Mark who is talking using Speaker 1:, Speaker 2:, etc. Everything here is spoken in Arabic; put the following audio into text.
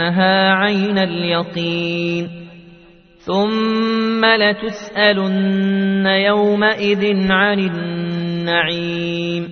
Speaker 1: لترونها عين اليقين. ثم لتسألن يومئذ عن النعيم.